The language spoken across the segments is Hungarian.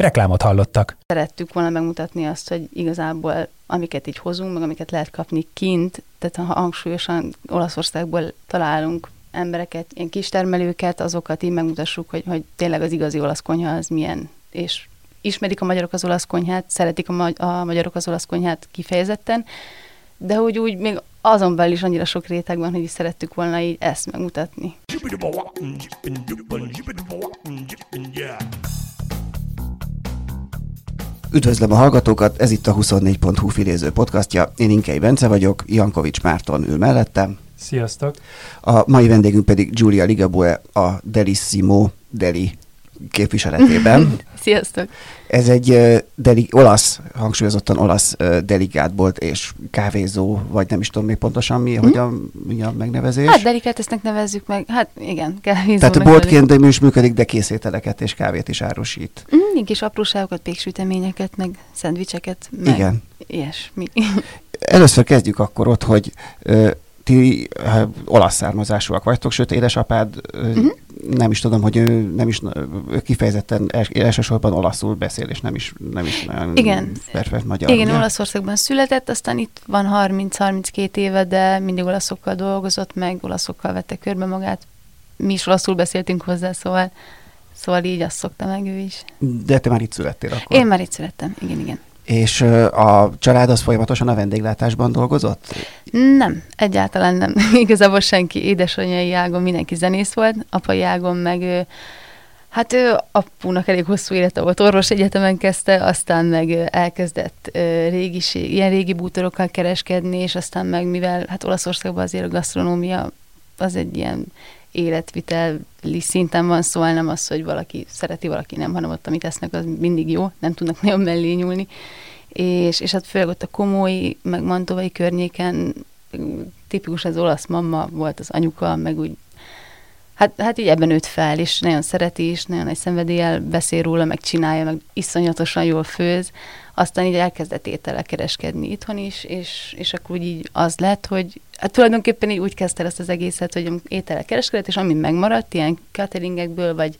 Reklámot hallottak. Szerettük volna megmutatni azt, hogy igazából amiket így hozunk, meg amiket lehet kapni kint, tehát ha hangsúlyosan Olaszországból találunk embereket, ilyen kistermelőket, azokat így megmutassuk, hogy, hogy tényleg az igazi olasz konyha az milyen, és ismerik a magyarok az olasz konyhát, szeretik a, ma- a magyarok az olasz konyhát kifejezetten, de hogy úgy még azon belül is annyira sok réteg van, hogy is szerettük volna így ezt megmutatni. Üdvözlöm a hallgatókat, ez itt a 24.hu filéző podcastja. Én Inkei Bence vagyok, Jankovics Márton ül mellettem. Sziasztok! A mai vendégünk pedig Giulia Ligabue, a Delissimo Deli képviseletében. Sziasztok! Ez egy uh, deli, olasz, hangsúlyozottan olasz uh, delikátbolt és kávézó, vagy nem is tudom még pontosan mi, mm. hogyan mi a megnevezés. Hát delikátesznek nevezzük meg, hát igen, kávézó. Tehát a boltként de is működik, de készételeket és kávét is árusít. Mm, kis apróságokat, péksüteményeket, meg szendvicseket, meg Igen. ilyesmi. Először kezdjük akkor ott, hogy uh, ti uh, olasz származásúak vagytok, sőt édesapád uh-huh. nem is tudom, hogy ő nem is ő kifejezetten els, elsősorban olaszul beszél, és nem is, nem is nagyon Igen. perfekt magyar. Igen, ugye? Olaszországban született, aztán itt van 30-32 éve, de mindig olaszokkal dolgozott, meg olaszokkal vette körbe magát. Mi is olaszul beszéltünk hozzá, szóval, szóval így azt szokta meg ő is. De te már itt születtél akkor. Én már itt születtem, igen, igen. És a család az folyamatosan a vendéglátásban dolgozott? Nem, egyáltalán nem. Igazából senki édesanyai ágon mindenki zenész volt, apai ágon meg ő, hát ő apunak elég hosszú élete volt, orvos egyetemen kezdte, aztán meg elkezdett ö, régiség, ilyen régi bútorokkal kereskedni, és aztán meg mivel hát Olaszországban azért a gasztronómia az egy ilyen életviteli szinten van, szóval nem az, hogy valaki szereti, valaki nem, hanem ott, amit esznek, az mindig jó, nem tudnak nagyon mellé nyúlni. És, és hát főleg ott a komói, meg mantovai környéken tipikus az olasz mamma volt az anyuka, meg úgy Hát, hát így ebben nőtt fel, és nagyon szereti is, nagyon nagy szenvedéllyel beszél róla, meg csinálja, meg iszonyatosan jól főz. Aztán így elkezdett étele kereskedni itthon is, és, és akkor úgy így az lett, hogy hát tulajdonképpen így úgy kezdte ezt az egészet, hogy étele kereskedett, és amit megmaradt, ilyen cateringekből, vagy,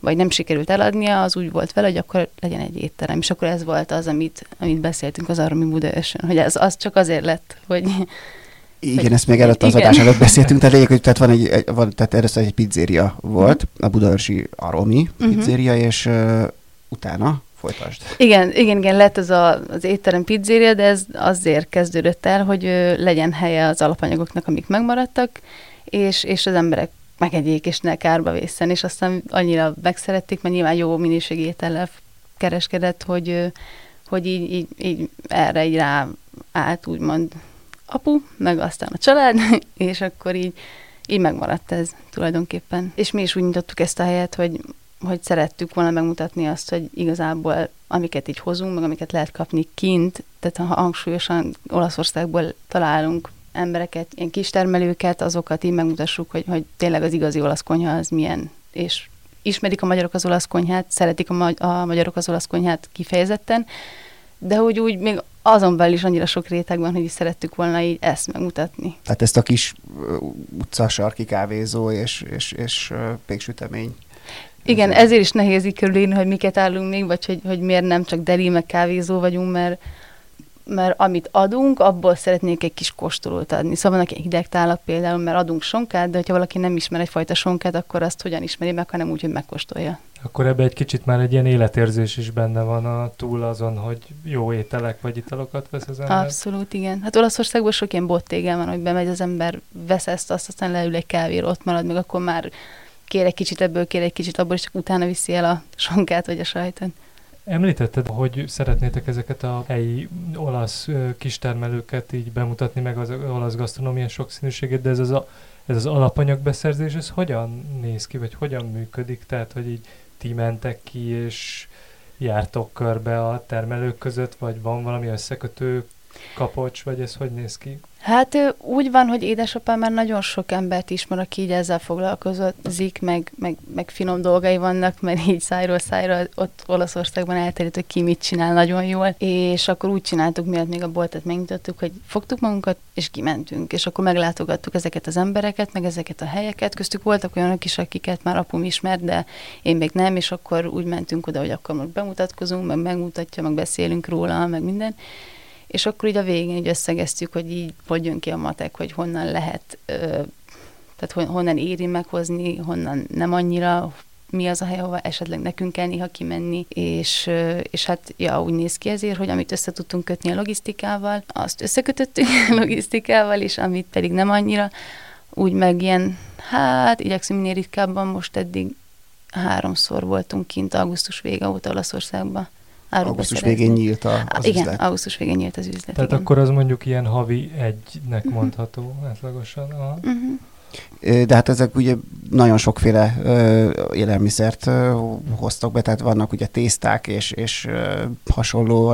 vagy nem sikerült eladnia, az úgy volt vele, hogy akkor legyen egy étterem. És akkor ez volt az, amit, amit beszéltünk az Aromi Budaörsön, hogy ez az csak azért lett, hogy, Igen, ezt még előtt az adás előtt beszéltünk, tehát lényeg, hogy tehát van egy, egy van, tehát először egy pizzéria volt, a Budaörsi Aromi pizzéria, és uh, utána folytasd. Igen, igen, igen, lett az a, az étterem pizzéria, de ez azért kezdődött el, hogy ö, legyen helye az alapanyagoknak, amik megmaradtak, és, és az emberek megegyék, és ne kárba vészen, és aztán annyira megszerették, mert nyilván jó minőségi étellel kereskedett, hogy, hogy így, így, így erre így rá állt, úgymond apu, meg aztán a család, és akkor így, így megmaradt ez tulajdonképpen. És mi is úgy nyitottuk ezt a helyet, hogy hogy szerettük volna megmutatni azt, hogy igazából amiket így hozunk, meg amiket lehet kapni kint, tehát ha hangsúlyosan Olaszországból találunk embereket, ilyen kistermelőket, azokat így megmutassuk, hogy, hogy tényleg az igazi olasz konyha az milyen, és ismerik a magyarok az olasz konyhát, szeretik a, ma- a magyarok az olasz konyhát kifejezetten, de hogy úgy még azon belül is annyira sok réteg van, hogy is szerettük volna így ezt megmutatni. Tehát ezt a kis utca sarki kávézó és, és, és péksütemény. Igen, ezért is nehéz így körülírni, hogy miket állunk még, vagy hogy, hogy miért nem csak deli, meg kávézó vagyunk, mert, mert amit adunk, abból szeretnék egy kis kóstolót adni. Szóval vannak hidegtálak például, mert adunk sonkát, de hogyha valaki nem ismer egyfajta sonkát, akkor azt hogyan ismeri meg, hanem úgy, hogy megkóstolja. Akkor ebbe egy kicsit már egy ilyen életérzés is benne van a túl azon, hogy jó ételek vagy italokat vesz az ember. Abszolút, igen. Hát Olaszországban sok ilyen bottégel van, hogy bemegy az ember, vesz ezt, azt, aztán leül egy kávéra, ott marad, meg akkor már kér egy kicsit ebből, kér egy kicsit abból, és csak utána viszi el a sonkát vagy a sajtot. Említetted, hogy szeretnétek ezeket a helyi olasz kistermelőket így bemutatni, meg az olasz gasztronómia sokszínűségét, de ez az, a, ez az alapanyagbeszerzés, ez hogyan néz ki, vagy hogyan működik? Tehát, hogy így ti mentek ki, és jártok körbe a termelők között, vagy van valami összekötő kapocs, vagy ez hogy néz ki? Hát úgy van, hogy édesapám már nagyon sok embert ismer, aki így ezzel foglalkozik, meg, meg, meg finom dolgai vannak, mert így szájról szájra ott Olaszországban elterjedt, hogy ki mit csinál nagyon jól, és akkor úgy csináltuk, miatt még a boltot megnyitottuk, hogy fogtuk magunkat, és kimentünk, és akkor meglátogattuk ezeket az embereket, meg ezeket a helyeket, köztük voltak olyanok is, akiket már apum ismert, de én még nem, és akkor úgy mentünk oda, hogy akkor most bemutatkozunk, meg megmutatja, meg beszélünk róla, meg minden, és akkor így a végén így összegeztük, hogy így hogy jön ki a matek, hogy honnan lehet, tehát honnan éri meghozni, honnan nem annyira, mi az a hely, ahova esetleg nekünk kell néha kimenni, és, és hát ja, úgy néz ki ezért, hogy amit össze tudtunk kötni a logisztikával, azt összekötöttük a logisztikával, és amit pedig nem annyira, úgy meg ilyen, hát igyekszünk minél ritkábban, most eddig háromszor voltunk kint augusztus vége óta Olaszországban augusztus végén nyílt a, az Igen, üzlet. augusztus végén nyílt az üzlet. Tehát igen. akkor az mondjuk ilyen havi egynek uh-huh. mondható átlagosan. Uh-huh. De hát ezek ugye nagyon sokféle ö, élelmiszert ö, hoztak be, tehát vannak ugye tészták és, és ö, hasonló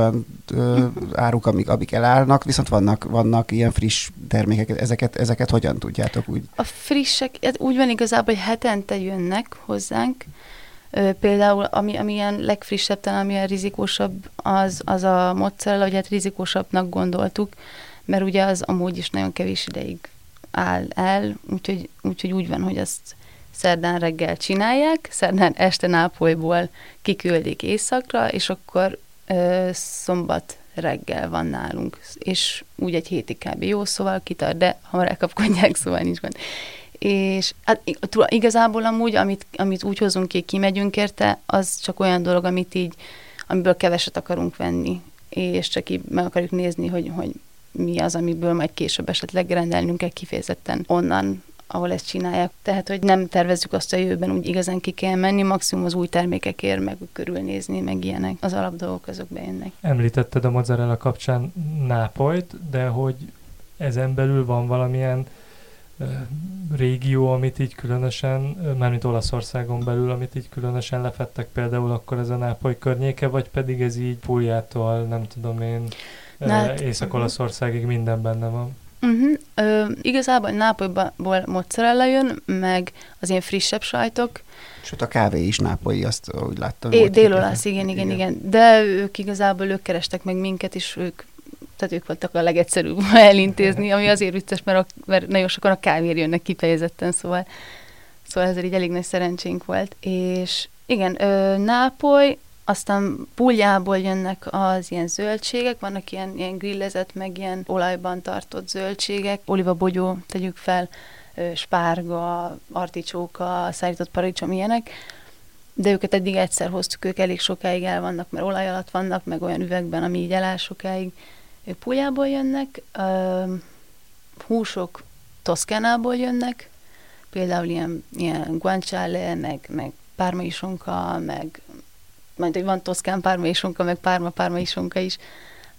ö, áruk, amik, amik elállnak, viszont vannak, vannak ilyen friss termékek, ezeket, ezeket hogyan tudjátok úgy? A frissek, hát úgy van igazából, hogy hetente jönnek hozzánk, Például, ami, ami ilyen legfrissebb, talán ami a rizikósabb, az, az a mozzarella, hogy hát rizikósabbnak gondoltuk, mert ugye az amúgy is nagyon kevés ideig áll el, úgyhogy, úgyhogy úgy van, hogy azt szerdán reggel csinálják, szerdán este Nápolyból kiküldik éjszakra, és akkor ö, szombat reggel van nálunk, és úgy egy hétig kb. jó, szóval kitart, de hamar elkapkodják, szóval nincs gond és hát igazából amúgy, amit, amit úgy hozunk ki, kimegyünk érte, az csak olyan dolog, amit így, amiből keveset akarunk venni, és csak így meg akarjuk nézni, hogy, hogy mi az, amiből majd később esetleg rendelnünk kell kifejezetten onnan, ahol ezt csinálják. Tehát, hogy nem tervezzük azt a jövőben, úgy igazán ki kell menni, maximum az új termékekért meg körülnézni, meg ilyenek. Az alapdolgok azok bejönnek. Említetted a mozzarella kapcsán Nápolyt, de hogy ezen belül van valamilyen régió, amit így különösen, mármint Olaszországon belül, amit így különösen lefettek például akkor ez a Nápoly környéke, vagy pedig ez így Puljától, nem tudom én, hát, Észak-Olaszországig minden benne van? Uh-huh. Ö, igazából Nápolyból mozzarella jön, meg az ilyen frissebb sajtok. Sőt, a kávé is nápolyi, azt úgy láttam. É, dél-olasz, igen, igen, igen, igen. De ők igazából ők kerestek meg minket, és ők tehát ők voltak a legegyszerűbb elintézni, ami azért vicces, mert, a, mert nagyon sokan a kávér jönnek kifejezetten, szóval, szóval ezzel így elég nagy szerencsénk volt. És igen, ö, Nápoly, aztán puljából jönnek az ilyen zöldségek, vannak ilyen, ilyen grillezett, meg ilyen olajban tartott zöldségek, bogyó, tegyük fel, spárga, articsóka, szárított paradicsom, ilyenek, de őket eddig egyszer hoztuk, ők elég sokáig el vannak, mert olaj alatt vannak, meg olyan üvegben, ami így eláll sokáig, ők Pújából jönnek, húsok Toszkánából jönnek, például ilyen, ilyen guanciale, meg, meg pármaisonka, meg majd, hogy van toszkán pármaisonka, meg párma pármaisonka is,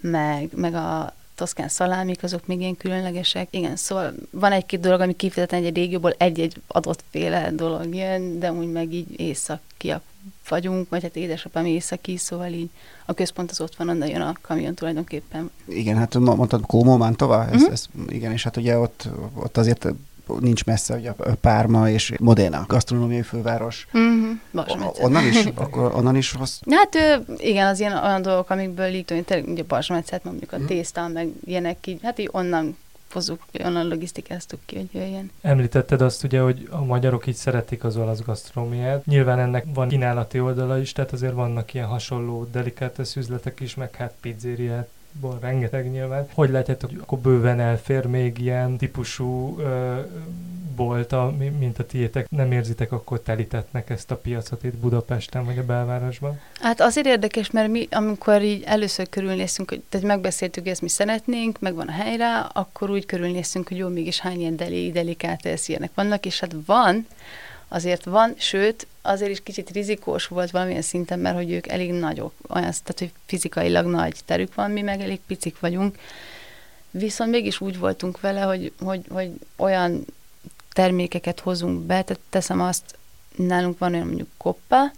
meg, meg a toszkán szalámik, azok még ilyen különlegesek. Igen, szóval van egy-két dolog, ami kifejezetten egy régióból egy-egy adott féle dolog jön, de úgy meg így északiak vagyunk, vagy hát édesapám északi, szóval így a központ az ott van, onnan jön a kamion tulajdonképpen. Igen, hát mondtad Kómó, Mantova, ez, uh-huh. ez, igen, és hát ugye ott, ott azért nincs messze, ugye a Párma és Modena, gasztronómiai főváros. Uh-huh. onnan is? Akkor onnan is hoz? Hát igen, az ilyen olyan dolgok, amikből így tényleg ugye Balsmetszet, mondjuk a uh-huh. tészta, meg ilyenek így, hát így onnan hozzuk, onnan logisztikáztuk ki, hogy jöjjön. Említetted azt ugye, hogy a magyarok így szeretik az olasz gasztronómiát. Nyilván ennek van kínálati oldala is, tehát azért vannak ilyen hasonló delikátesz üzletek is, meg hát pizzériát ból rengeteg nyilván. Hogy látjátok, hogy akkor bőven elfér még ilyen típusú ö, bolta, mint a tiétek, nem érzitek akkor telítetnek ezt a piacot itt Budapesten vagy a belvárosban? Hát azért érdekes, mert mi, amikor így először körülnézünk, hogy tehát megbeszéltük, hogy ezt mi szeretnénk, megvan a helyre, akkor úgy körülnézünk, hogy jó, mégis hány ilyen deli, delikát ilyenek vannak, és hát van, azért van, sőt, azért is kicsit rizikós volt valamilyen szinten, mert hogy ők elég nagyok, olyan, tehát hogy fizikailag nagy terük van, mi meg elég picik vagyunk, viszont mégis úgy voltunk vele, hogy, hogy, hogy olyan termékeket hozunk be, tehát teszem azt, nálunk van olyan mondjuk koppa,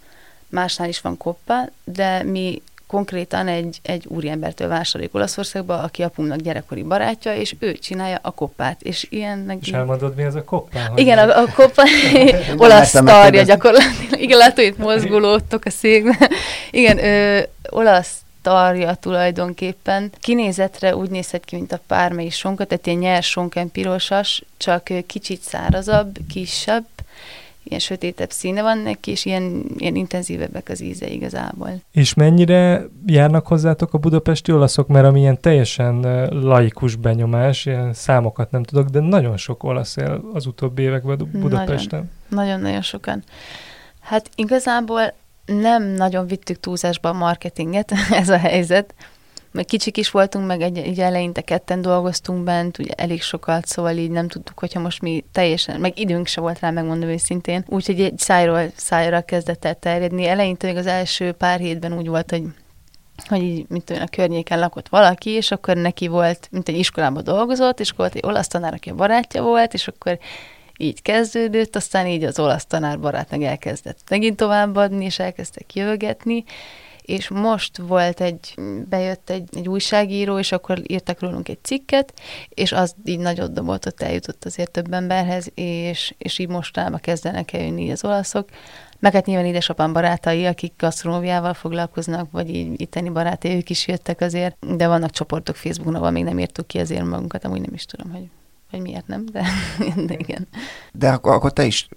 másnál is van koppa, de mi konkrétan egy, egy úriembertől vásároljuk Olaszországba, aki apunknak gyerekkori barátja, és ő csinálja a koppát. És ilyennek... És elmondod, mi ez a koppa? Igen, a, a koppa olasz szarja gyakorlatilag. Igen, látod, itt mozgulódtok a székben. Igen, ö, olasz tarja tulajdonképpen. Kinézetre úgy nézhet ki, mint a pármai sonka, tehát ilyen nyers sonken pirosas, csak kicsit szárazabb, kisebb, ilyen sötétebb színe van neki, és ilyen, ilyen intenzívebbek az íze igazából. És mennyire járnak hozzátok a budapesti olaszok, mert ami ilyen teljesen laikus benyomás, ilyen számokat nem tudok, de nagyon sok olasz él az utóbbi években Budapesten. Nagyon-nagyon sokan. Hát igazából nem nagyon vittük túlzásba a marketinget, ez a helyzet. Meg kicsik is voltunk, meg egy, egy eleinte ketten dolgoztunk bent, ugye elég sokat, szóval így nem tudtuk, hogyha most mi teljesen, meg időnk se volt rá, megmondom őszintén. Úgyhogy egy szájról szájra kezdett el terjedni. Eleinte még az első pár hétben úgy volt, hogy hogy így, mint olyan a környéken lakott valaki, és akkor neki volt, mint egy iskolában dolgozott, és akkor volt egy olasz tanár, aki a barátja volt, és akkor így kezdődött, aztán így az olasz tanár barátnak elkezdett megint továbbadni, és elkezdtek jövetni, és most volt egy, bejött egy, egy újságíró, és akkor írtak rólunk egy cikket, és az így nagyot dobott, ott eljutott azért több emberhez, és, és így mostanában kezdenek eljönni az olaszok, meg hát nyilván édesapám barátai, akik gasztronómiával foglalkoznak, vagy így itteni barátai, ők is jöttek azért, de vannak csoportok Facebookon, ahol még nem írtuk ki azért magunkat, amúgy nem is tudom, hogy hogy miért nem, de, de igen. De akkor, akkor te is,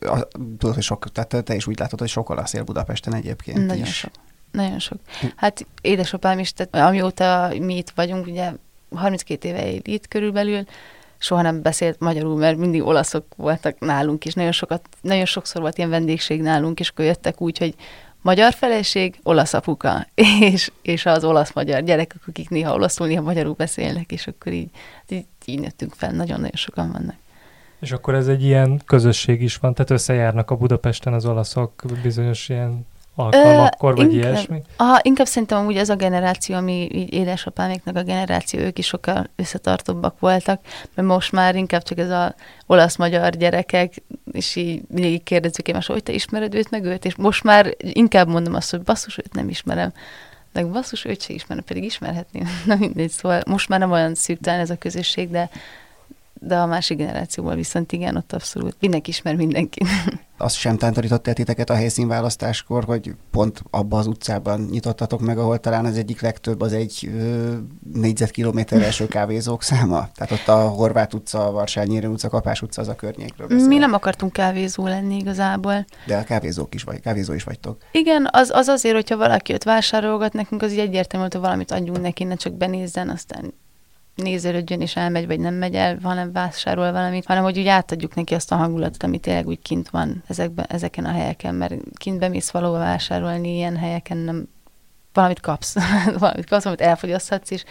tudod, hogy sok, tehát te is úgy látod, hogy sok olasz él Budapesten egyébként Nagyon is. sok. Nagyon sok. Hát édesapám is, tehát amióta mi itt vagyunk, ugye 32 éve él itt körülbelül, soha nem beszélt magyarul, mert mindig olaszok voltak nálunk is. Nagyon, sokat, nagyon sokszor volt ilyen vendégség nálunk, és akkor jöttek úgy, hogy magyar feleség, olasz apuka, és, és az olasz-magyar gyerekek, akik néha olaszul, néha magyarul beszélnek, és akkor így, így, így nőttünk fel, nagyon-nagyon sokan vannak. És akkor ez egy ilyen közösség is van, tehát összejárnak a Budapesten az olaszok bizonyos ilyen alkalmakkor, vagy inkább, ilyesmi? Aha, inkább szerintem úgy az a generáció, ami így édesapáméknak a generáció, ők is sokkal összetartóbbak voltak, mert most már inkább csak ez a olasz-magyar gyerekek, és így mindig kérdezzük én, hogy te ismered őt, meg őt, és most már inkább mondom azt, hogy basszus, őt nem ismerem. Meg basszus, őt se ismerem, pedig ismerhetném. Na mindegy, szóval most már nem olyan szűktelen ez a közösség, de de a másik generációval viszont igen, ott abszolút mindenki ismer mindenki. Azt sem tántorított el titeket a helyszínválasztáskor, hogy pont abba az utcában nyitottatok meg, ahol talán az egyik legtöbb az egy ö, négyzetkilométer első kávézók száma? Tehát ott a Horváth utca, Varsányéri utca, Kapás utca az a környékről beszél. Mi nem akartunk kávézó lenni igazából. De a kávézók is vagy, kávézó is vagytok. Igen, az, az azért, hogyha valaki ott vásárolgat nekünk, az így egyértelmű, hogy valamit adjunk neki, ne csak benézzen, aztán nézelődjön és elmegy, vagy nem megy el, hanem vásárol valamit, hanem hogy úgy átadjuk neki azt a hangulatot, ami tényleg úgy kint van ezekben, ezeken a helyeken, mert kint bemész valahol vásárolni, ilyen helyeken nem valamit kapsz, valamit kapsz, amit elfogyaszthatsz, és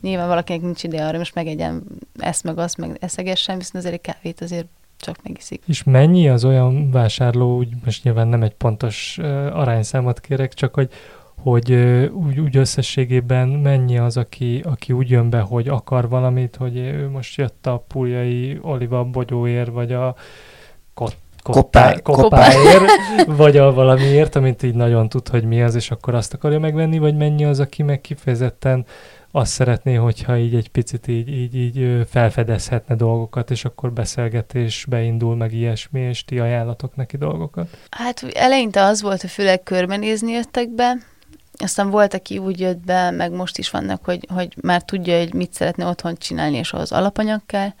nyilván valakinek nincs ide arra, most megegyen ezt meg azt, meg eszegessen, viszont azért egy kávét azért csak megiszik. És mennyi az olyan vásárló, úgy most nyilván nem egy pontos uh, arányszámot kérek, csak hogy hogy úgy, úgy összességében mennyi az, aki, aki úgy jön be, hogy akar valamit, hogy ő most jött a puljai Oliva bogyóért, vagy a kot, koppáért, koppáért vagy a valamiért, amit így nagyon tud, hogy mi az, és akkor azt akarja megvenni, vagy mennyi az, aki meg kifejezetten azt szeretné, hogyha így egy picit így, így, így felfedezhetne dolgokat, és akkor beszélgetés beindul, meg ilyesmi, és ti ajánlatok neki dolgokat? Hát eleinte az volt, hogy főleg körbenézni jöttek be, aztán volt, aki úgy jött be, meg most is vannak, hogy, hogy már tudja, hogy mit szeretne otthon csinálni, és az alapanyag kell.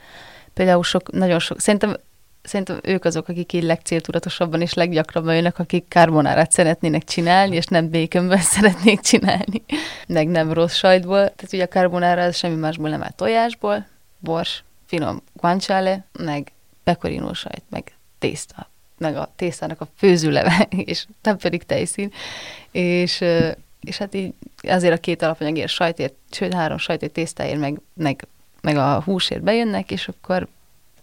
Például sok, nagyon sok, szerintem, szerintem ők azok, akik így legcéltudatosabban és leggyakrabban jönnek, akik karbonárát szeretnének csinálni, és nem békönből szeretnék csinálni, meg nem rossz sajtból. Tehát ugye a karbonára az semmi másból nem áll tojásból, bors, finom guanciale, meg pecorino sajt, meg tészta meg a tésztának a főzőleve, és nem pedig tejszín, és és hát így azért a két alapanyagért, sajtért, sőt három sajtért, tésztáért, meg, meg, meg a húsért bejönnek, és akkor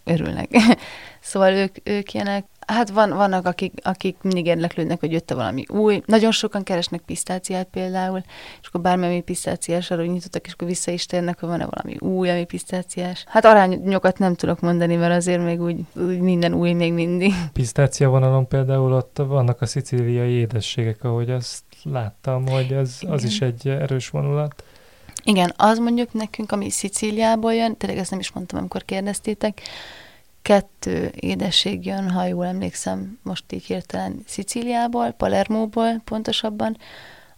örülnek. szóval ők, ők ilyenek. Hát van, vannak, akik, akik mindig érdeklődnek, hogy jött valami új. Nagyon sokan keresnek pisztáciát például, és akkor bármilyen pisztáciás, arra nyitottak, és akkor vissza is térnek, hogy van-e valami új, ami pisztáciás. Hát arányokat nem tudok mondani, mert azért még úgy, úgy minden új még mindig. Pisztácia vonalon például ott vannak a szicíliai édességek, ahogy azt láttam, hogy ez, az is egy erős vonulat. Igen, az mondjuk nekünk, ami Szicíliából jön, tényleg ezt nem is mondtam, amikor kérdeztétek, kettő édesség jön, ha jól emlékszem, most így hirtelen Szicíliából, Palermóból pontosabban,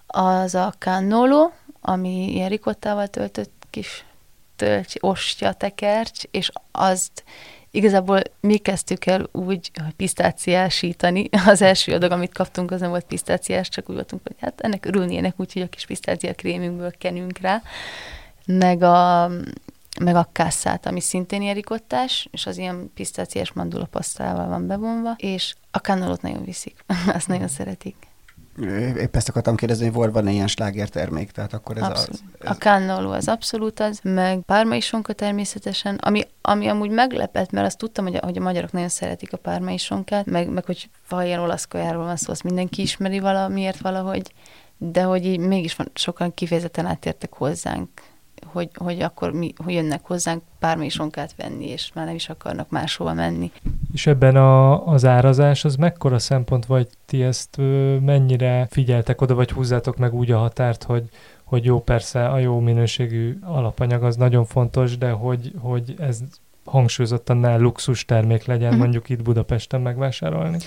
az a cannolo, ami ilyen rikottával töltött kis tölcs, ostya, tekercs, és azt igazából mi kezdtük el úgy, pisztáciásítani. Az első adag, amit kaptunk, az nem volt pisztáciás, csak úgy voltunk, hogy hát ennek örülnének, úgyhogy a kis pisztácia krémünkből kenünk rá. Meg a, meg a kasszát, ami szintén ilyen rikottás, és az ilyen pisztáciás mandula pasztával van bevonva, és a kannolot nagyon viszik, azt nagyon szeretik. Épp ezt akartam kérdezni, hogy volt van ilyen sláger termék, tehát akkor ez abszolút. az. Ez... A cannolo az abszolút az, meg pármai sonka természetesen, ami, ami amúgy meglepett, mert azt tudtam, hogy a, hogy a magyarok nagyon szeretik a pármai sonkát, meg, meg hogy ha ilyen olasz kajáról van szó, azt mindenki ismeri valamiért valahogy, de hogy így mégis van, sokan kifejezetten átértek hozzánk hogy, hogy akkor mi, hogy jönnek hozzánk pármai sonkát venni, és már nem is akarnak máshova menni. És ebben a, az árazás, az mekkora szempont, vagy ti ezt ö, mennyire figyeltek oda, vagy húzzátok meg úgy a határt, hogy, hogy jó, persze a jó minőségű alapanyag az nagyon fontos, de hogy, hogy ez hangsúlyozottan ne luxus termék legyen uh-huh. mondjuk itt Budapesten megvásárolni?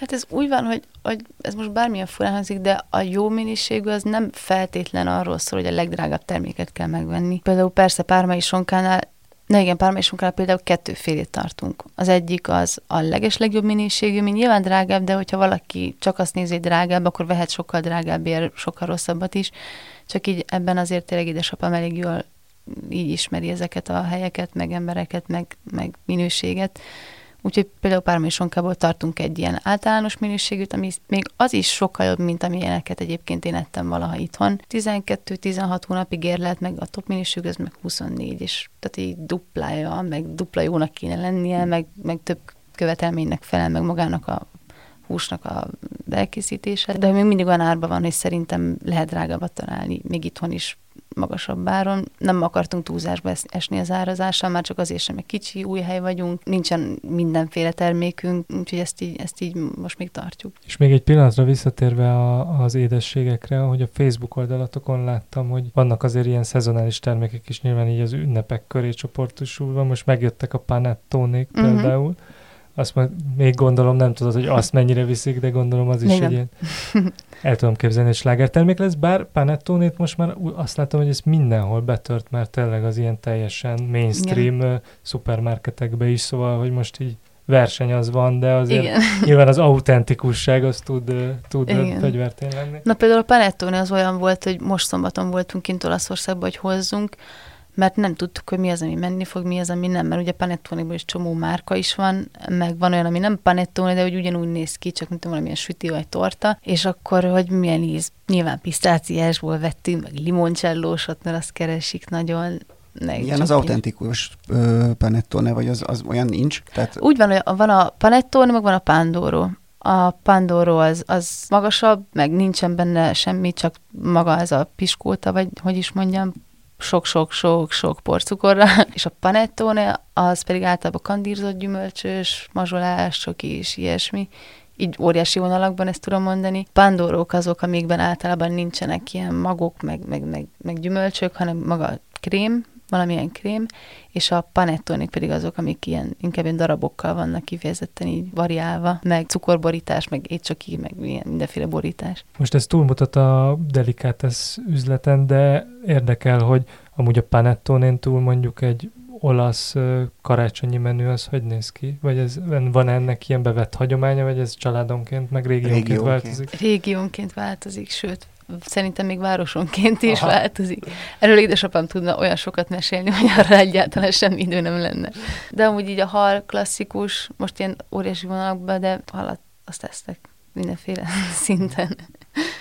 Hát ez úgy van, hogy, hogy ez most bármilyen furán hangzik, de a jó minőségű az nem feltétlen arról szól, hogy a legdrágább terméket kell megvenni. Például persze pármai sonkánál Na igen, pármai sonkánál például kettőfélét tartunk. Az egyik az a leges legjobb minőségű, mint nyilván drágább, de hogyha valaki csak azt nézi, hogy drágább, akkor vehet sokkal drágábbért, sokkal rosszabbat is. Csak így ebben azért tényleg édesapám elég jól így ismeri ezeket a helyeket, meg embereket, meg, meg minőséget. Úgyhogy például pármésonkából tartunk egy ilyen általános minőségűt, ami még az is sokkal jobb, mint amilyeneket egyébként én ettem valaha itthon. 12-16 hónapig érlelt, meg a top minőség, az meg 24, és tehát így duplája, meg dupla jónak kéne lennie, meg, meg több követelménynek felel meg magának a húsnak a elkészítése, de még mindig olyan árban van, hogy szerintem lehet drágábbat találni, még itthon is magasabb áron. Nem akartunk túlzásba esni az árazással, már csak azért sem, mert kicsi, új hely vagyunk, nincsen mindenféle termékünk, úgyhogy ezt így, ezt így most még tartjuk. És még egy pillanatra visszatérve a, az édességekre, hogy a Facebook oldalatokon láttam, hogy vannak azért ilyen szezonális termékek is, nyilván így az ünnepek köré csoportosulva, most megjöttek a panettónék uh-huh. például, azt majd még gondolom, nem tudod, hogy azt mennyire viszik, de gondolom az is egy ilyen... El tudom képzelni, hogy slágertermék lesz, bár Panettónét most már azt látom, hogy ez mindenhol betört, mert tényleg az ilyen teljesen mainstream Igen. szupermarketekbe is, szóval, hogy most így verseny az van, de azért Igen. nyilván az autentikusság az tud, tud fegyvertény lenni. Na például a Panettone az olyan volt, hogy most szombaton voltunk kint Olaszországban, hogy hozzunk, mert nem tudtuk, hogy mi az, ami menni fog, mi az, ami nem, mert ugye panettone is csomó márka is van, meg van olyan, ami nem panettone, de hogy ugyanúgy néz ki, csak mint valamilyen süti vagy torta, és akkor, hogy milyen íz, nyilván pisztáciásból vettünk, meg limoncellósot, mert azt keresik nagyon, ne, Igen, az autentikus panettone, vagy az, az olyan nincs? Tehát... Úgy van, hogy van a panettone, meg van a pandoro. A Pandoro az, az magasabb, meg nincsen benne semmi, csak maga ez a piskóta, vagy hogy is mondjam, sok-sok-sok-sok porcukorra, és a panettone az pedig általában kandírzott gyümölcsös, mazsolás, sok és ilyesmi. Így óriási vonalakban ezt tudom mondani. Pandórók azok, amikben általában nincsenek ilyen magok, meg, meg, meg, meg gyümölcsök, hanem maga krém, valamilyen krém, és a panettonik pedig azok, amik ilyen, inkább ilyen darabokkal vannak kifejezetten így variálva, meg cukorborítás, meg étcsoki, meg ilyen mindenféle borítás. Most ez túlmutat a delikátes üzleten, de érdekel, hogy amúgy a panettonén túl mondjuk egy olasz karácsonyi menü az hogy néz ki? Vagy ez, van ennek ilyen bevett hagyománya, vagy ez családonként, meg régiónként, régiónként. változik? Régiónként változik, sőt, szerintem még városonként is Aha. változik. Erről édesapám tudna olyan sokat mesélni, hogy arra egyáltalán semmi idő nem lenne. De amúgy így a hal klasszikus, most ilyen óriási vonalakban, de halat azt tesztek mindenféle szinten.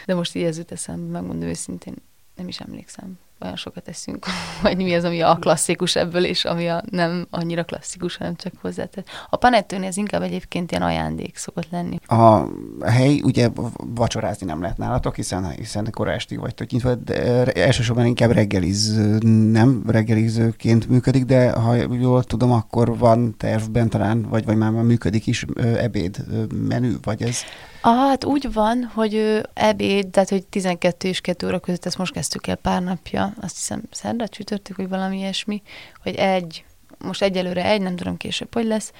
De most így ez jut eszembe, megmondom őszintén, nem is emlékszem. Olyan sokat eszünk, vagy mi az, ami a klasszikus ebből, és ami a nem annyira klasszikus, hanem csak hozzátett. A panettőnél ez inkább egyébként ilyen ajándék szokott lenni. A hely, ugye vacsorázni nem lehet nálatok, hiszen, hiszen kora estig vagytok nyitva, de elsősorban inkább reggeliz, nem reggelizőként működik, de ha jól tudom, akkor van tervben talán, vagy, vagy már működik is ebéd menü, vagy ez? Ah, hát úgy van, hogy ő ebéd, tehát hogy 12 és 2 óra között, ezt most kezdtük el pár napja, azt hiszem szerda csütörtök, vagy valami ilyesmi, hogy egy, most egyelőre egy, nem tudom később, hogy lesz,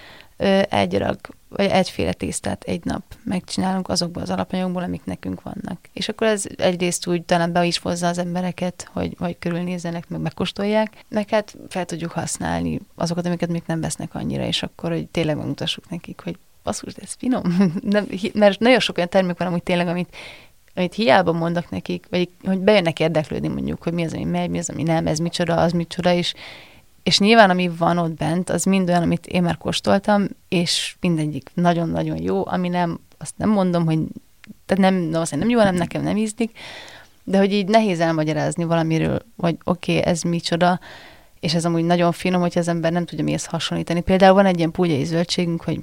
egy rag, vagy egyféle tésztát egy nap megcsinálunk azokból az alapanyagokból, amik nekünk vannak. És akkor ez egyrészt úgy talán be is hozza az embereket, hogy, hogy körülnézzenek, meg megkóstolják, meg hát fel tudjuk használni azokat, amiket még nem vesznek annyira, és akkor, hogy tényleg megmutassuk nekik, hogy basszus, de ez finom. Nem, mert nagyon sok olyan termék van, amúgy tényleg, amit, amit hiába mondok nekik, vagy hogy bejönnek érdeklődni mondjuk, hogy mi az, ami megy, mi az, ami nem, ez micsoda, az micsoda, és, és nyilván, ami van ott bent, az mind olyan, amit én már kóstoltam, és mindegyik nagyon-nagyon jó, ami nem, azt nem mondom, hogy tehát nem, no, nem jó, nem nekem nem ízlik, de hogy így nehéz elmagyarázni valamiről, hogy oké, okay, ez micsoda, és ez amúgy nagyon finom, hogy az ember nem tudja mihez hasonlítani. Például van egy ilyen púgyai zöldségünk, hogy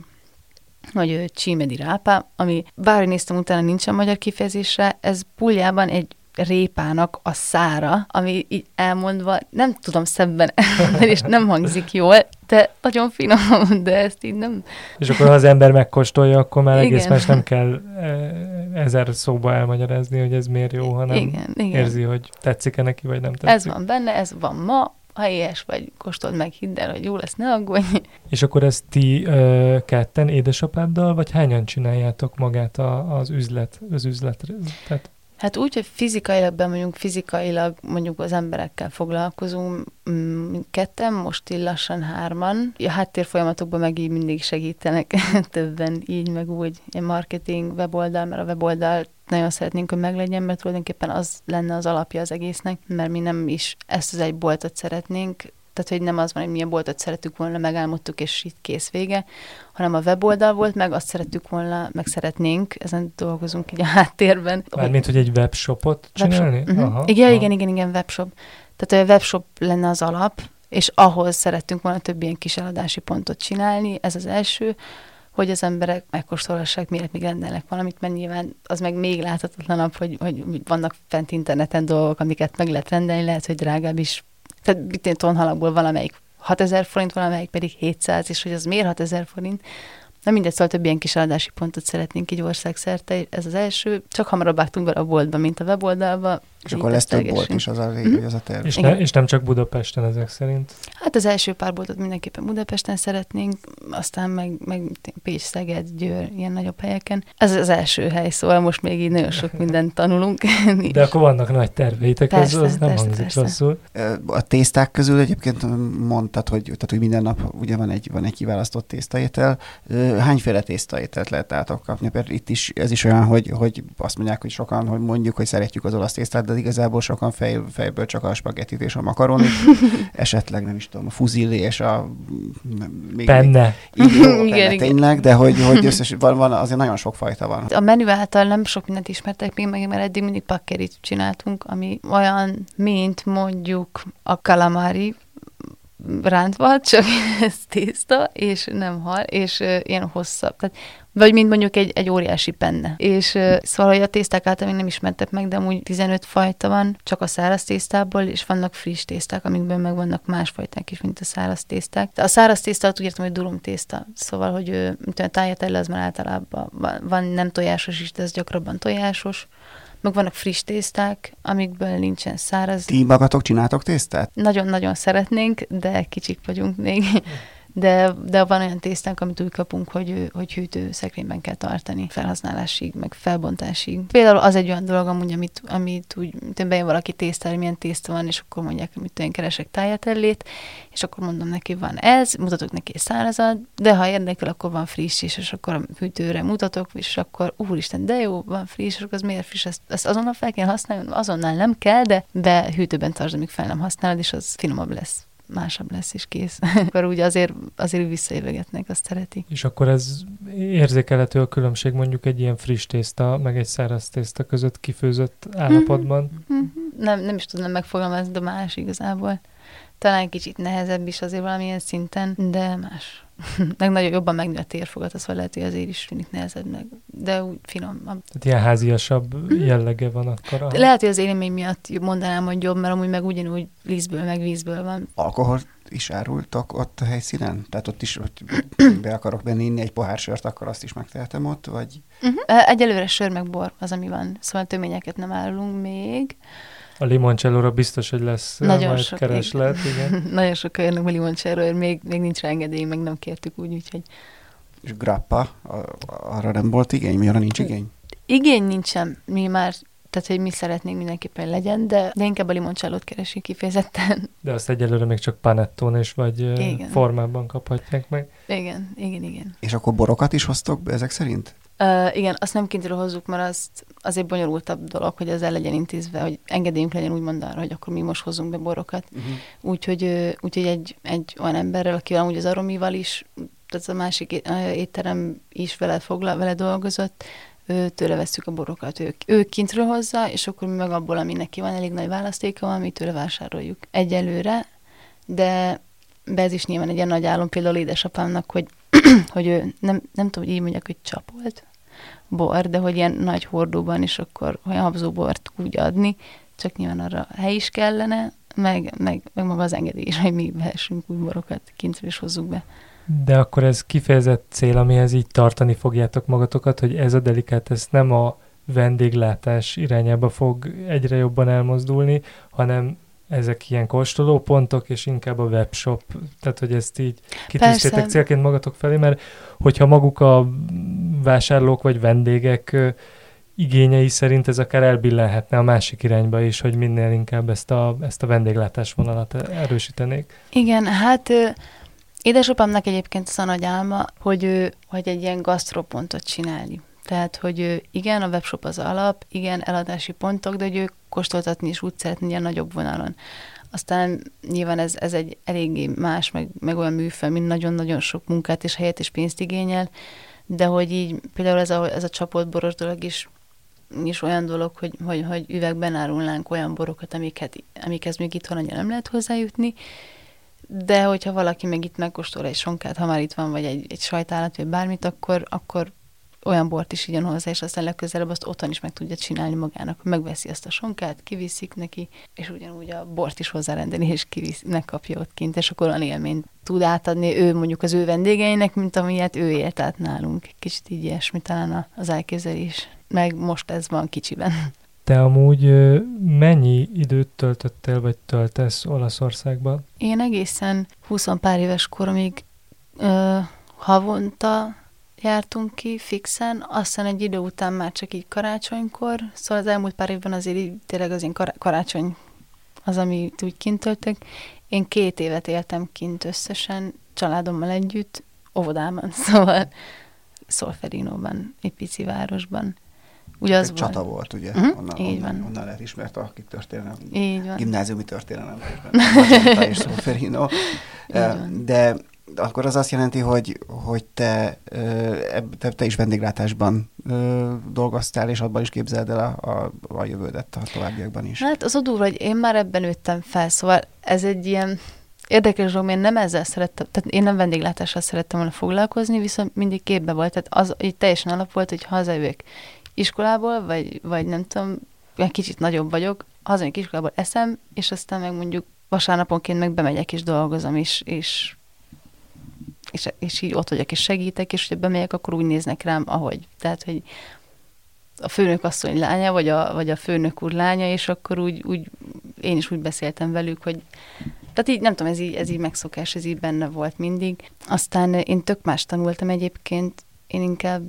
vagy csímedi rápá, ami bárhogy néztem utána nincsen magyar kifejezésre, ez puljában egy répának a szára, ami így elmondva nem tudom szebben és nem hangzik jól, de nagyon finom, de ezt így nem... És akkor ha az ember megkóstolja, akkor már igen. egész más nem kell ezer szóba elmagyarázni, hogy ez miért jó, hanem igen, igen. érzi, hogy tetszik-e neki, vagy nem tetszik. Ez van benne, ez van ma, ha éhes vagy, kóstold meg, hidd el, hogy jó lesz, ne aggódj. És akkor ezt ti ö, ketten édesapáddal, vagy hányan csináljátok magát a, az üzlet, az üzletet? Hát úgy, hogy fizikailag bemondjuk, fizikailag mondjuk az emberekkel foglalkozunk, mm, ketten, most így lassan hárman. A háttérfolyamatokban meg így mindig segítenek többen, így meg úgy, egy marketing, weboldal, mert a weboldal nagyon szeretnénk, hogy meglegyen, mert tulajdonképpen az lenne az alapja az egésznek, mert mi nem is ezt az egy boltot szeretnénk, tehát hogy nem az van, hogy milyen boltot szerettük volna, megálmodtuk, és itt kész vége, hanem a weboldal volt, meg azt szerettük volna, meg szeretnénk, ezen dolgozunk így a háttérben. Mármint, hogy egy webshopot csinálni? Webshop. Uh-huh. Aha, igen, aha. igen, igen, igen, webshop. Tehát a webshop lenne az alap, és ahhoz szerettünk volna több ilyen kis eladási pontot csinálni, ez az első hogy az emberek megkóstolhassák, miért még rendelnek valamit, mert nyilván az meg még láthatatlanabb, hogy, hogy vannak fent interneten dolgok, amiket meg lehet rendelni, lehet, hogy drágább is. Tehát mit tonhalakból valamelyik 6000 forint, valamelyik pedig 700, és hogy az miért 6000 forint, Na mindegy, szóval több ilyen kis adási pontot szeretnénk így országszerte. Ez az első. Csak hamarabb vágtunk be a boltba, mint a weboldalba. És akkor lesz több bolt is az a, mm-hmm. az a terv. És, ne, és nem csak Budapesten ezek szerint? Hát az első pár boltot mindenképpen Budapesten szeretnénk, aztán meg, meg Pécs, Szeged, Győr, ilyen nagyobb helyeken. Ez az első hely, szóval most még így nagyon sok mindent tanulunk. De akkor vannak nagy terveitek, persze, az, az nem persze, hangzik persze. rosszul. A tészták közül egyébként mondtad, hogy, tehát, hogy minden nap ugye van egy, van egy kiválasztott tésztaétel. Hányféle tésztaételt lehet átok kapni? Mert itt is ez is olyan, hogy, hogy azt mondják, hogy sokan, hogy mondjuk, hogy szeretjük az olasz tésztát, de igazából sokan fej, fejből csak a spagettit és a makaronit, esetleg nem is tudom, a fuzilli és a... Még, penne. Még, igen, jó, igen, igen, tényleg, de hogy, hogy összes, van, van, azért nagyon sok fajta van. A menü által nem sok mindent ismertek még meg, mert eddig mindig pakkerit csináltunk, ami olyan, mint mondjuk a calamari, rántva, csak ez tészta, és nem hal, és ilyen hosszabb. Tehát vagy mint mondjuk egy, egy óriási penne. És szóval, hogy a tészták által még nem ismertek meg, de amúgy 15 fajta van, csak a száraz tésztából, és vannak friss tészták, amikben meg vannak más fajták is, mint a száraz tészták. De a száraz tészta, úgy értem, hogy durum tészta. Szóval, hogy mint a tájatelle, az már általában van, van nem tojásos is, de ez gyakrabban tojásos meg vannak friss tészták, amikből nincsen száraz. Ti magatok csináltok tésztát? Nagyon-nagyon szeretnénk, de kicsik vagyunk még de, de van olyan tésztánk, amit úgy kapunk, hogy, hogy hűtő szekrényben kell tartani felhasználásig, meg felbontásig. Például az egy olyan dolog, amúgy, amit, amit úgy, bejön valaki tésztára, hogy milyen tészta van, és akkor mondják, hogy én keresek tájátellét, és akkor mondom neki, van ez, mutatok neki egy szárazat, de ha érdekel, akkor van friss is, és akkor a hűtőre mutatok, és akkor úristen, de jó, van friss, és akkor az miért friss, ezt, ezt azonnal fel kell használni, azonnal nem kell, de, de hűtőben tartsd, amíg fel nem használod, és az finomabb lesz másabb lesz, és kész. akkor úgy azért, azért visszajövegetnek, azt szereti. És akkor ez érzékelhető a különbség mondjuk egy ilyen friss tészta, meg egy száraz tészta között kifőzött állapotban? Mm-hmm. nem, nem is tudnám megfogalmazni, de más igazából. Talán kicsit nehezebb is azért valamilyen szinten, de más. meg nagyon jobban megnő a térfogat, az lehet, hogy azért is tűnik nehezebbnek, de úgy finom. Tehát ilyen háziasabb jellege van akkor. A... Lehet, hogy az élmény miatt mondanám, hogy jobb, mert amúgy meg ugyanúgy lízből, meg vízből van. Alkohol is árultak ott a helyszínen? Tehát ott is, hogy be akarok benni inni egy pohár sört, akkor azt is megtehetem ott, vagy? Uh-huh. Egyelőre sör meg bor az, ami van. Szóval töményeket nem árulunk még. A limoncello biztos, hogy lesz Nagyon majd sok, kereslet, igen. igen. Nagyon sok jönnek a limoncello még, még nincs rá engedély, meg nem kértük úgy, úgyhogy... És grappa, arra nem volt igény? Mi arra nincs igény? Igény nincsen, mi már tehát hogy mi szeretnénk mindenképpen legyen, de, de inkább a limoncsálót keresi kifejezetten. De azt egyelőre még csak panettón és vagy igen. formában kaphatják meg. Igen, igen, igen. És akkor borokat is hoztok be ezek szerint? Uh, igen, azt nem kintről hozzuk, mert azt azért bonyolultabb dolog, hogy ezzel legyen intézve, hogy engedélyünk legyen úgymond arra, hogy akkor mi most hozunk be borokat. Uh-huh. Úgyhogy, úgyhogy egy, egy olyan emberrel, aki amúgy az Aromival is, tehát a másik étterem is vele, foglal, vele dolgozott, tőle veszük a borokat, ő, ő kintről hozza, és akkor mi meg abból, ami neki van, elég nagy választéka van, mi tőle vásároljuk egyelőre, de be ez is nyilván egy ilyen nagy álom például édesapámnak, hogy, hogy ő nem, nem tudom, hogy így mondjak, hogy csapolt bor, de hogy ilyen nagy hordóban is akkor olyan habzóbort úgy adni, csak nyilván arra hely is kellene, meg, meg, meg maga az engedély is, hogy mi vehessünk új borokat, kintről is hozzuk be. De akkor ez kifejezett cél, amihez így tartani fogjátok magatokat, hogy ez a delikát, ez nem a vendéglátás irányába fog egyre jobban elmozdulni, hanem ezek ilyen kóstolópontok, és inkább a webshop, tehát hogy ezt így kitűztétek célként magatok felé, mert hogyha maguk a vásárlók vagy vendégek igényei szerint ez akár elbillenhetne a másik irányba is, hogy minél inkább ezt a, ezt a vendéglátás vonalat erősítenék. Igen, hát Édesapámnak egyébként az a nagy álma, hogy ő, hogy egy ilyen gasztropontot csinálni. Tehát, hogy ő, igen, a webshop az alap, igen, eladási pontok, de hogy ő kóstoltatni is úgy szeretne ilyen nagyobb vonalon. Aztán nyilván ez, ez egy eléggé más, meg, meg olyan műfaj, mint nagyon-nagyon sok munkát és helyet és pénzt igényel, de hogy így például ez a, ez a csapott boros dolog is, is olyan dolog, hogy, hogy, hogy üvegben árulnánk olyan borokat, amiket, amikhez még itthon annyira nem lehet hozzájutni, de hogyha valaki meg itt megkóstol egy sonkát, ha már itt van, vagy egy, egy sajtálat, vagy bármit, akkor, akkor olyan bort is igyon hozzá, és aztán legközelebb azt otthon is meg tudja csinálni magának. Megveszi azt a sonkát, kiviszik neki, és ugyanúgy a bort is hozzárendelni, és kivisz, megkapja ott kint, és akkor olyan élményt tud átadni ő mondjuk az ő vendégeinek, mint amilyet ő élt át nálunk. Kicsit így ilyesmi talán az elképzelés. Meg most ez van kicsiben. Te amúgy mennyi időt töltöttél, vagy töltesz Olaszországban? Én egészen 20 pár éves koromig ö, havonta jártunk ki fixen, aztán egy idő után már csak így karácsonykor, szóval az elmúlt pár évben azért így, tényleg az én kar- karácsony az, amit úgy kint töltök. Én két évet éltem kint összesen, családommal együtt, óvodában, szóval Szolferinóban, egy pici városban. Ugye az csata volt, volt ugye? Uh-huh. Onnan, Így onnan, van. onnan lehet ismert a történelem. Így van. Gimnáziumi történelem. és Szolferino. De akkor az azt jelenti, hogy, hogy te, te, te is vendéglátásban dolgoztál, és abban is képzeld el a, a, a jövődet a továbbiakban is. Hát az a durva, hogy én már ebben nőttem fel, szóval ez egy ilyen érdekes dolog, én nem ezzel szerettem, tehát én nem vendéglátással szerettem volna foglalkozni, viszont mindig képbe volt, tehát az így teljesen alap volt, hogy hazajövök iskolából, vagy, vagy nem tudom, egy kicsit nagyobb vagyok, hazamegyek iskolából eszem, és aztán meg mondjuk vasárnaponként meg bemegyek és dolgozom, és, és, és, és így ott vagyok, és segítek, és hogyha bemegyek, akkor úgy néznek rám, ahogy. Tehát, hogy a főnök asszony lánya, vagy a, vagy a főnök úr lánya, és akkor úgy, úgy én is úgy beszéltem velük, hogy tehát így, nem tudom, ez így, ez így megszokás, ez így benne volt mindig. Aztán én tök más tanultam egyébként, én inkább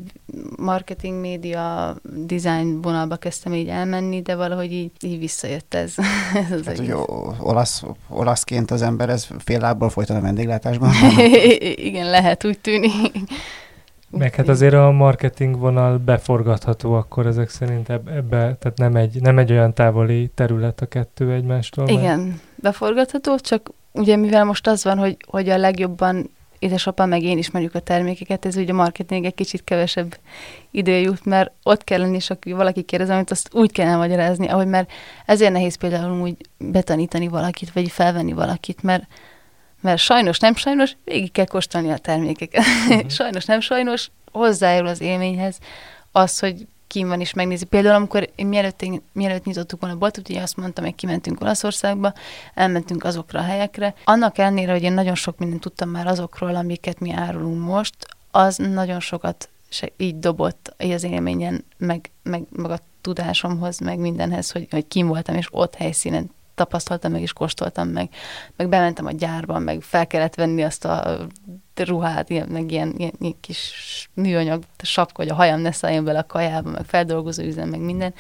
marketing, média, design vonalba kezdtem így elmenni, de valahogy így, így visszajött ez. ez az hát, hogy olasz, olaszként az ember ez fél lábból folytat a vendéglátásban? Igen, lehet, úgy tűnik. Meg hát azért a marketing vonal beforgatható akkor ezek szerint ebbe, tehát nem egy, nem egy olyan távoli terület a kettő egymástól. Igen, mert... beforgatható, csak ugye mivel most az van, hogy, hogy a legjobban édesapa meg én ismerjük a termékeket, ez ugye a marketing egy kicsit kevesebb idő jut, mert ott kell lenni, és aki valaki kérdez, amit azt úgy kell elmagyarázni, ahogy mert ezért nehéz például úgy betanítani valakit, vagy felvenni valakit, mert mert sajnos, nem sajnos, végig kell kóstolni a termékeket. Uh-huh. sajnos, nem sajnos, hozzájárul az élményhez az, hogy kim van és megnézi. Például, amikor én mielőtt, én, mielőtt nyitottuk volna a boltot, ugye azt mondtam, hogy kimentünk Olaszországba, elmentünk azokra a helyekre. Annak ellenére, hogy én nagyon sok mindent tudtam már azokról, amiket mi árulunk most, az nagyon sokat se így dobott az élményen, meg, meg, meg a tudásomhoz, meg mindenhez, hogy, hogy kim voltam, és ott helyszínen tapasztaltam meg, és kóstoltam meg, meg bementem a gyárba, meg fel kellett venni azt a ruhát, ilyen, meg ilyen, ilyen, ilyen kis műanyag sapka, hogy a hajam ne szálljon bele a kajába, meg feldolgozó üzem, meg minden.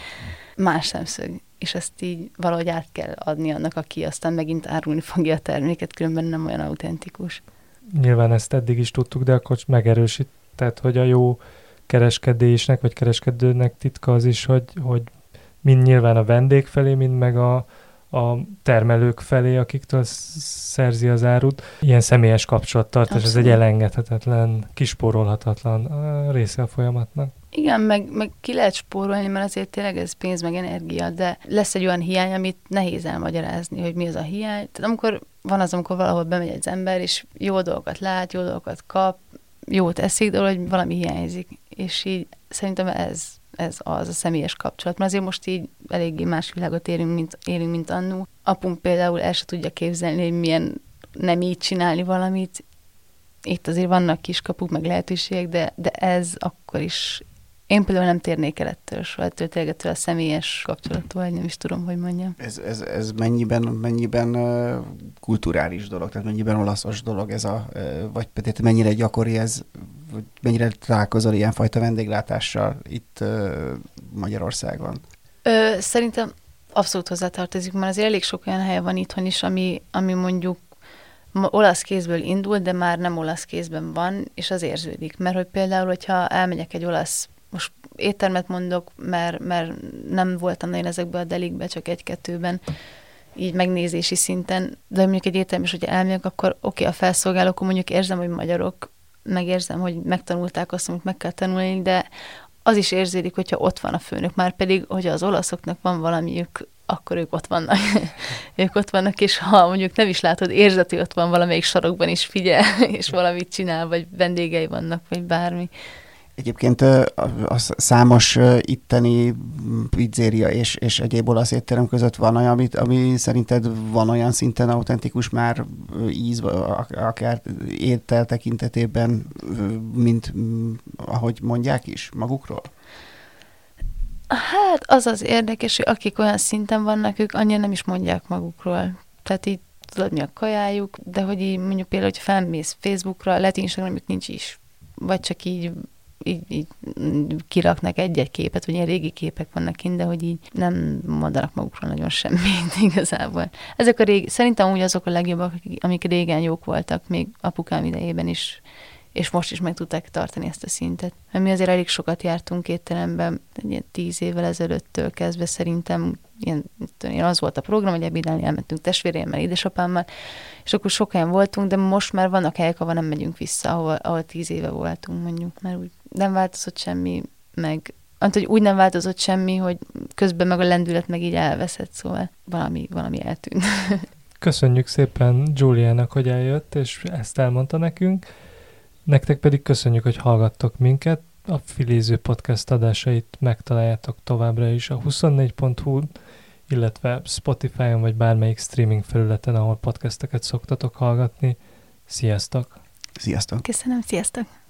Más szemszög. És ezt így valahogy át kell adni annak, aki aztán megint árulni fogja a terméket, különben nem olyan autentikus. Nyilván ezt eddig is tudtuk, de akkor megerősített, hogy a jó kereskedésnek, vagy kereskedőnek titka az is, hogy, hogy mind nyilván a vendég felé, mind meg a, a termelők felé, akiktől szerzi az árut. Ilyen személyes kapcsolattartás, ez egy elengedhetetlen, kispórolhatatlan része a folyamatnak. Igen, meg, meg ki lehet spórolni, mert azért tényleg ez pénz, meg energia, de lesz egy olyan hiány, amit nehéz elmagyarázni, hogy mi az a hiány. Tehát amikor van az, amikor valahol bemegy egy ember, és jó dolgokat lát, jó dolgokat kap, jót eszik, de hogy valami hiányzik. És így szerintem ez ez az a személyes kapcsolat. Mert azért most így eléggé más világot élünk, mint, élünk, mint annó. Apunk például el se tudja képzelni, hogy milyen nem így csinálni valamit. Itt azért vannak kiskapuk, meg lehetőségek, de, de ez akkor is én például nem térnék el ettől soha, ettől a személyes kapcsolattól, vagy nem is tudom, hogy mondjam. Ez, ez, ez mennyiben, mennyiben uh, kulturális dolog, tehát mennyiben olaszos dolog ez a, uh, vagy pedig mennyire gyakori ez, vagy mennyire találkozol ilyenfajta vendéglátással itt uh, Magyarországon? Ö, szerintem abszolút hozzátartozik, mert azért elég sok olyan hely van itthon is, ami, ami mondjuk olasz kézből indul, de már nem olasz kézben van, és az érződik. Mert hogy például, hogyha elmegyek egy olasz éttermet mondok, mert, mert nem voltam nagyon ezekben a delikbe, csak egy-kettőben, így megnézési szinten, de mondjuk egy étterem is, hogyha elmegyek, akkor oké, okay, a felszolgálók, mondjuk érzem, hogy magyarok, megérzem, hogy megtanulták azt, amit meg kell tanulni, de az is érződik, hogyha ott van a főnök, már pedig, hogy az olaszoknak van valamiük, akkor ők ott vannak. ők ott vannak, és ha mondjuk nem is látod, érzed, hogy ott van valamelyik sarokban is figyel, és valamit csinál, vagy vendégei vannak, vagy bármi. Egyébként a számos itteni pizzéria és, és egyéb olasz étterem között van olyan, amit, ami szerinted van olyan szinten autentikus már íz, akár étel tekintetében, mint ahogy mondják is magukról? Hát az az érdekes, hogy akik olyan szinten vannak, ők annyira nem is mondják magukról. Tehát így tudod, mi a kajájuk, de hogy így mondjuk például, hogy felmész Facebookra, lehet Instagram, nincs is. Vagy csak így így, így kiraknak egy-egy képet, vagy ilyen régi képek vannak kint, de hogy így nem mondanak magukról nagyon semmit igazából. Ezek a régi, szerintem úgy azok a legjobbak, amik régen jók voltak, még apukám idejében is, és most is meg tudták tartani ezt a szintet. Mert mi azért elég sokat jártunk étteremben, ilyen tíz évvel ezelőttől kezdve szerintem ilyen, tudom, az volt a program, hogy ebédelni elmentünk testvéremmel, édesapámmal, és akkor sok helyen voltunk, de most már vannak helyek, ahol nem megyünk vissza, ahol, ahol tíz éve voltunk mondjuk, mert úgy nem változott semmi, meg hogy úgy nem változott semmi, hogy közben meg a lendület meg így elveszett, szóval valami, valami eltűnt. Köszönjük szépen Juliának, hogy eljött, és ezt elmondta nekünk. Nektek pedig köszönjük, hogy hallgattok minket. A Filéző Podcast adásait megtaláljátok továbbra is a 24.hu, illetve Spotify-on vagy bármelyik streaming felületen, ahol podcasteket szoktatok hallgatni. Sziasztok! Sziasztok! Köszönöm, sziasztok!